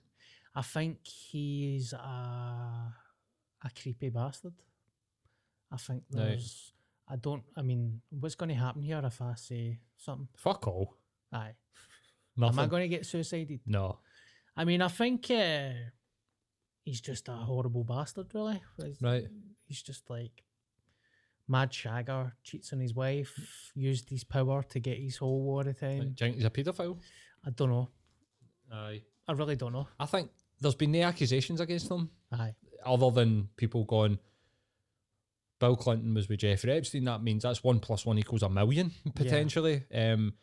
I think he's a a creepy bastard. I think Right. there's. I don't. I mean, what's going to happen here if I say something? Fuck all. Aye. Nothing. Am I going to get suicided? no. I mean, I think uh, he's just a horrible bastard, really. He's, Right. He's just like mad shagger, cheats on his wife, used his power to get his whole war of time. Do you think he's a paedophile? I don't know. Aye. I really don't know. I think there's been no accusations against him Aye. other than people going, Bill Clinton was with Jeffrey Epstein. That means that's one plus one equals a million potentially. Um,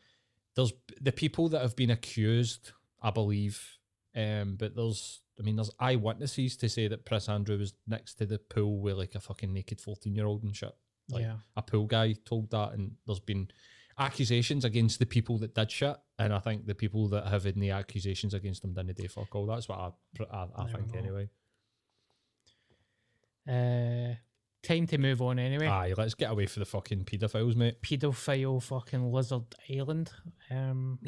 there's the people that have been accused, I believe, um, but there's, I mean, there's eyewitnesses to say that Prince Andrew was next to the pool with like a fucking naked fourteen year old and shit. Like Yeah. a pool guy told that, and there's been accusations against the people that did shit, and I think the people that have the accusations against them didn't do fuck all. That's what I, I, I think anyway. Uh, time to move on anyway. Aye, let's get away from the fucking paedophiles, mate. Pedophile fucking lizard island. Um,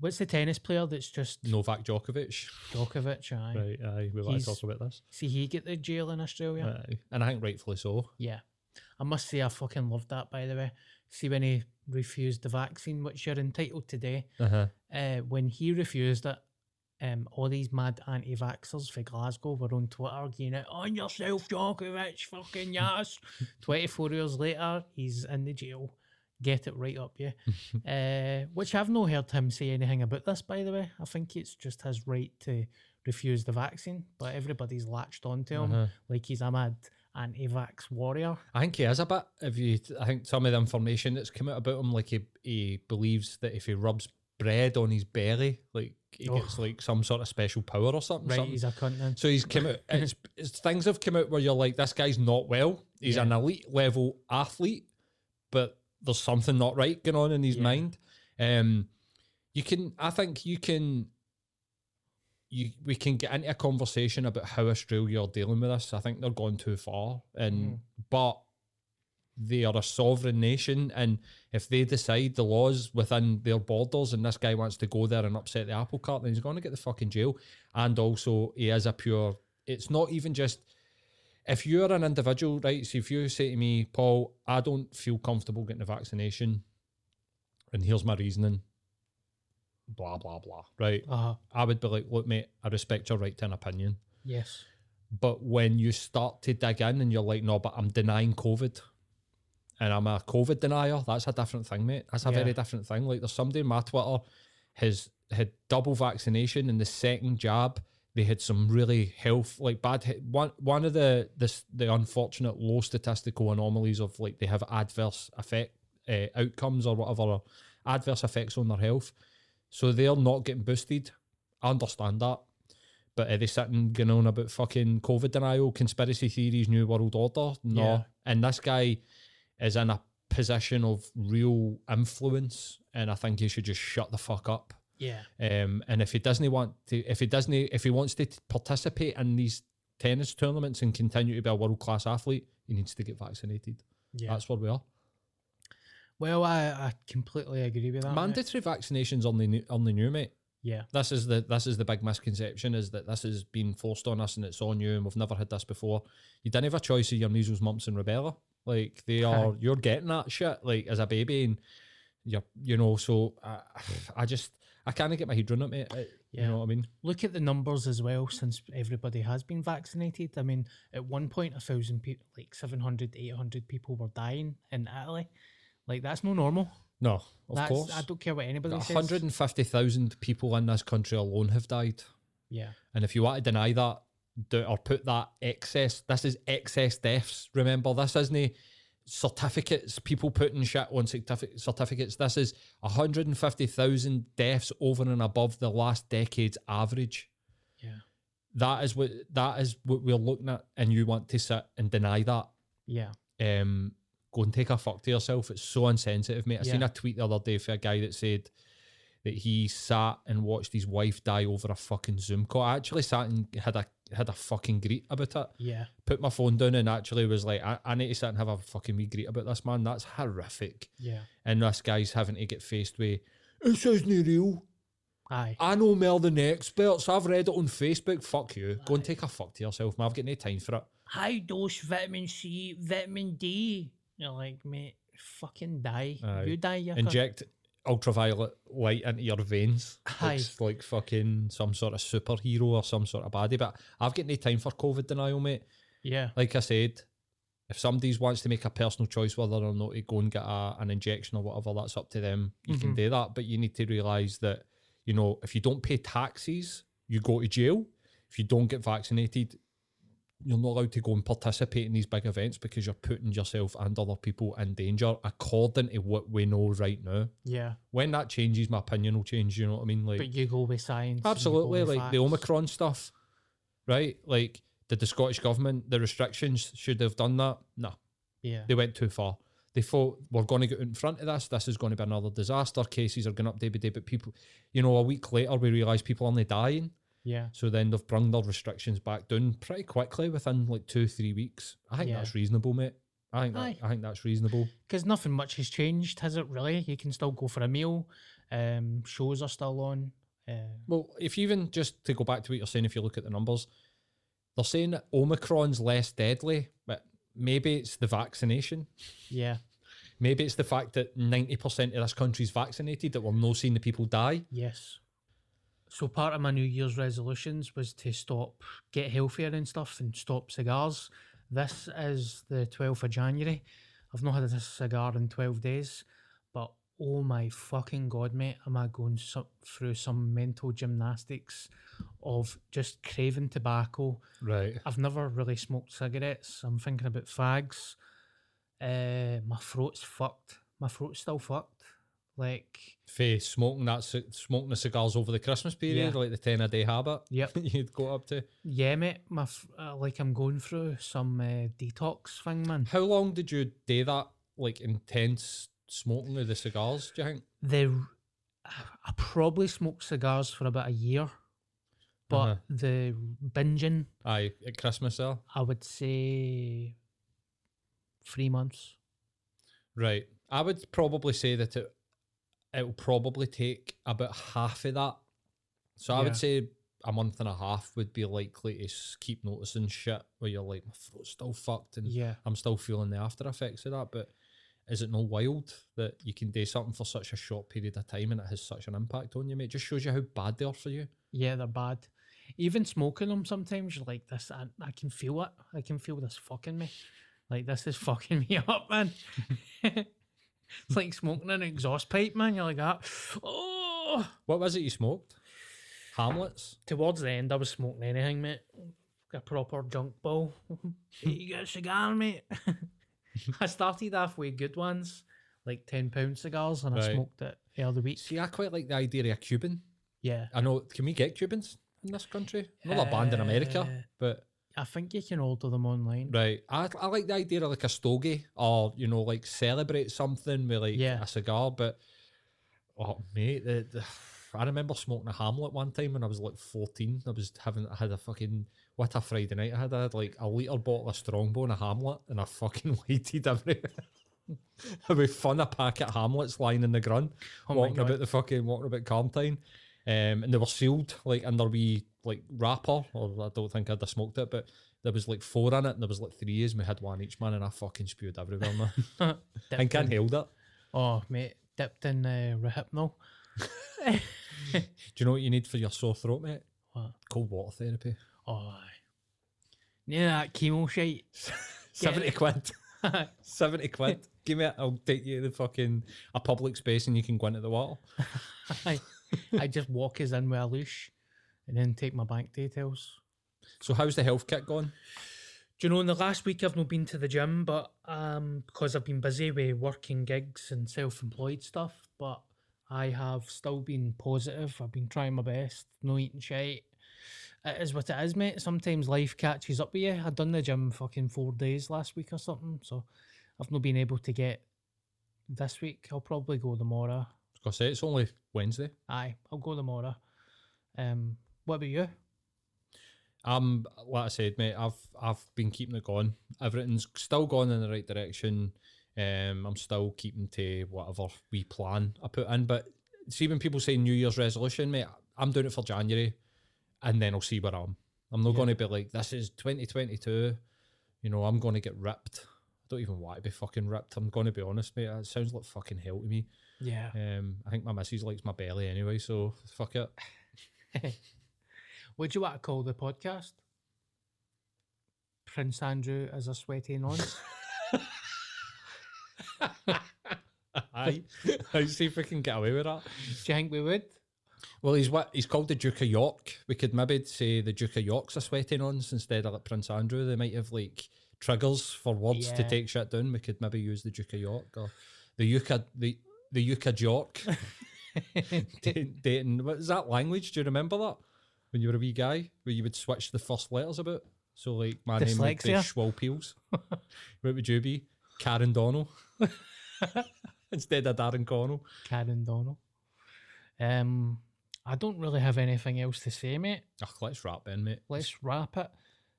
what's the tennis player that's just Novak Djokovic. Djokovic? Aye. Right, aye, we want to He's- talk about this. See, he get the jail in Australia. Aye. And I think rightfully so. Yeah. I must say, I fucking loved that, by the way. See, when he refused the vaccine, which you're entitled today, Uh-huh. uh, when he refused it, um, all these mad anti vaxxers for Glasgow were on Twitter going out, on yourself, Djokovic, fucking yes. 24 years later, he's in the jail. Get it right up, yeah. uh, which I've not heard him say anything about this, by the way. I think it's just his right to refuse the vaccine, but everybody's latched onto him Uh-huh. like he's a mad anti vax warrior. I think he is a bit. If you, I think some of the information that's come out about him, like he, he believes that if he rubs bread on his belly, like he Oh. gets like some sort of special power or something. Right, something. he's a cunt then. So he's come out. It's, it's things have come out where you're like, this guy's not well. He's Yeah. an elite level athlete, but there's something not right going on in his Yeah. mind. Um, you can, I think you can, you we can get into a conversation about how Australia are dealing with this. I think they're going too far, and but they are a sovereign nation, and if they decide the laws within their borders, and this guy wants to go there and upset the apple cart, then he's going to get the fucking jail. And also, he is a pure. It's not even just if you're an individual, right? So if you say to me, Paul, I don't feel comfortable getting the vaccination, and here's my reasoning, blah blah blah, right? Uh, I would be like, look, mate, I respect your right to an opinion. yes. But when you start to dig in and you're like, no, but I'm denying COVID and I'm a COVID denier, that's a different thing, mate. That's a Yeah. very different thing. Like there's somebody in my Twitter has had double vaccination and the second jab, they had some really health like bad one one of the this the unfortunate low statistical anomalies of like they have adverse effect uh, outcomes or whatever or adverse effects on their health. So they're not getting boosted. I understand that. But are they sitting going on about fucking COVID denial, conspiracy theories, new world order? No. Yeah. And this guy is in a position of real influence, and I think he should just shut the fuck up. Yeah. Um, and if he doesn't want to, if he doesn't, if he wants to participate in these tennis tournaments and continue to be a world class athlete, he needs to get vaccinated. Yeah. That's where we are. well, I, I completely agree with that. mate. Mandatory vaccinations on the new, on the new mate. Yeah. This is the this is the big misconception is that this has been forced on us and it's on you and we've never had this before. You didn't have a choice of your measles, mumps, and rubella. Like they are, you're getting that shit like as a baby and you're you know. So I, I just I can't get my head around it, uh, mate. I- Yeah. You know what I mean? Look at the numbers as well since everybody has been vaccinated. I mean, at one point, a thousand people, like 700, 800 people were dying in Italy. Like, that's no normal. No, of that's, course. I don't care what anybody says. 150,000 people in this country alone have died. Yeah. And if you want to deny that do, or put that excess, this is excess deaths. Remember, this isn't certificates, people putting shit on certifi- certificates. This is 150,000 deaths over and above the last decade's average. Yeah. That is what that is what we're looking at, and you want to sit and deny that. Yeah. Um, go and take a fuck to yourself. It's so insensitive, mate. I seen a tweet the other day for a guy that said that he sat and watched his wife die over a fucking Zoom call. I actually sat and had a had a fucking greet about it. Yeah. Put my phone down and actually was like, I, I need to sit and have a fucking wee greet about this man. That's horrific. Yeah. And this guy's having to get faced with this isn't real. Aye. I know more than the experts. I've read it on Facebook. Fuck you. Go and take a fuck to yourself, man. I've got no time for it. High dose vitamin C, vitamin D. You're like, mate, fucking die. Aye. You die, you inject ultraviolet light into your veins. Aye. It's like fucking some sort of superhero or some sort of baddie. But I've got no time for COVID denial, mate. Yeah. Like I said, if somebody wants to make a personal choice whether or not to go and get a, an injection or whatever, that's up to them. You can mm-hmm. do that, but you need to realise that, you know, if you don't pay taxes, you go to jail. If you don't get vaccinated, you're not allowed to go and participate in these big events because you're putting yourself and other people in danger according to what we know right now. Yeah. When that changes, my opinion will change. You know what I mean? Like, But you go with science. and you go absolutely, with like the. Omicron stuff, right? Like, did the Scottish government, the restrictions, should they have done that? No, Yeah. they went too far. They thought we're going to get in front of this. This is going to be another disaster. Cases are going up day by day, but people, you know, a week later we realise people are only dying. Yeah. So then they've brung their restrictions back down pretty quickly within like two, three weeks. I think Yeah. that's reasonable, mate. I think that, I think that's reasonable. Because nothing much has changed, has it really? You can still go for a meal. Um, shows are still on. Uh, Well, if you even just to go back to what you're saying, if you look at the numbers, they're saying that Omicron's less deadly, but maybe it's the vaccination. yeah. Maybe it's the fact that 90% of this country's vaccinated that we're not seeing the people die. Yes. So part of my New Year's resolutions was to stop, get healthier and stuff, and stop cigars. This is the 12th of January. I've not had a cigar in 12 days, but oh my fucking god, mate, am I going so, through some mental gymnastics of just craving tobacco. Right. I've never really smoked cigarettes. I'm thinking about fags. Uh, my throat's fucked. My throat's still fucked. Like, For smoking that smoking the cigars over the Christmas period, Yeah. like the 10 a day habit yep. you'd go up to. Yeah, mate. My f- uh, like I'm going through some uh, detox thing, man. How long did you do that, like intense smoking of the cigars, do you think? They, I probably smoked cigars for about a year. but Uh-huh. the binging, Aye, at Christmas there. I would say three months. Right. I would probably say that it it'll probably take about half of that. So I would say a month and a half would be likely to keep noticing shit where you're like, my throat's still fucked and Yeah. I'm still feeling the after effects of that. But is it no wild that you can do something for such a short period of time and it has such an impact on you, mate? It just shows you how bad they are for you. Yeah, they're bad. Even smoking them sometimes, you're like this. I, I can feel it. I can feel this fucking me. Like this is fucking me up, man. it's like smoking an exhaust pipe, man. You're like that. Oh. What was it you smoked? Hamlets? Towards the end, I was smoking anything, mate. A proper junk ball. Hey, you got a cigar, mate? I started off with good ones, like ten pound cigars, and I smoked it the other week. See, I quite like the idea of a Cuban. Yeah, I know, can we get Cubans in this country? Not a band in America, Uh, but I think you can order them online. Right. I, I like the idea of like a stogie or, you know, like celebrate something with like Yeah. a cigar. But, oh, mate, the, the, I remember smoking a Hamlet one time when I was like 14. I was having, I had a fucking, what a Friday night I had. I had like a litre bottle of Strongbow and a Hamlet and I fucking waited everywhere. with fun a packet of Hamlets lying in the ground, Oh walking about the fucking, walking about Carntyne. Um, and they were sealed like in their wee like wrapper, or I don't think I'd have smoked it, but there was like four in it, and there was like three years, and we had one each, man, and I fucking spewed everywhere, man. I can't hold it. Oh, mate, dipped in uh, Rohypnol. Do you know what you need for your sore throat, mate? What? Cold water therapy. Oh, aye. Yeah, that chemo shite. 70 quid. 70 quid. Give me it. I'll take you to the fucking a public space and you can go into the water. I, I just walk us in with a leash and then take my bank details. So, how's the health kit going? Do you know, in the last week I've not been to the gym, but um, because I've been busy with working gigs and self-employed stuff, but I have still been positive. I've been trying my best, no eating shit. It is what it is, mate. Sometimes life catches up with you. I'd done the gym fucking four days last week or something, so I've not been able to get this week. I'll probably go tomorrow. I was say, it's only Wednesday. Aye, I'll go tomorrow. Um, what about you? Um, like I said, mate, I've I've been keeping it going. Everything's still going in the right direction. Um, I'm still keeping to whatever we plan I put in. But see, when people say New Year's resolution, mate, I'm doing it for January, and then I'll see where I'm. I'm not going to be like this is 2022. You know, I'm going to get ripped. I don't even want to be fucking ripped. I'm going to be honest, mate. It sounds like fucking hell to me. Yeah. Um, I think my missus likes my belly anyway, so fuck it. Do you want to call the podcast? Prince Andrew as a sweaty nonce. Aye, I see if we can get away with that. do you think we would? Well, he's what he's called the Duke of York. We could maybe say the Duke of York's a sweaty nonce instead of like Prince Andrew. They might have like triggers for words to take shit down. We could maybe use the Duke of York or the Yuka the the Yuka York. dating, dating what is that language? Do you remember that when you were a wee guy where you would switch the first letters about? So like my name would be Dyslexia? Schwal Peels. what would you be? Karen Donnell instead of Darren Connell. Karen Donnell. Um, I don't really have anything else to say, mate. Ugh, let's wrap in, mate. Let's wrap it.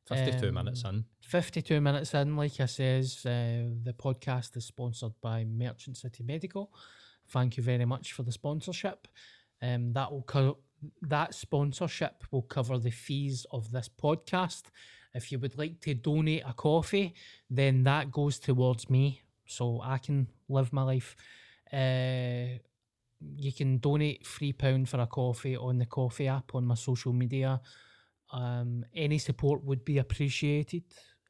52 Um, minutes in. 52 minutes in, like I says, uh, the podcast is sponsored by Merchant City Medical. Thank you very much for the sponsorship. Um, that will co- that sponsorship will cover the fees of this podcast. If you would like to donate a coffee, then that goes towards me, so I can live my life. Uh, you can donate three pound for a coffee on the coffee app on my social media. Um, any support would be appreciated.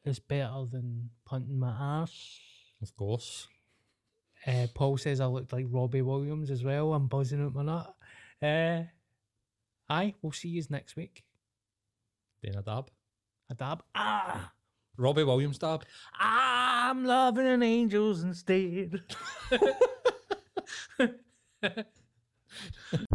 It's better than punting my arse. Of course. Uh, Paul says I looked like Robbie Williams as well. I'm buzzing out my nut. Uh, aye, we'll see you next week. Then a Dab. A dab. Ah, Robbie Williams Dab. I'm loving an angels instead.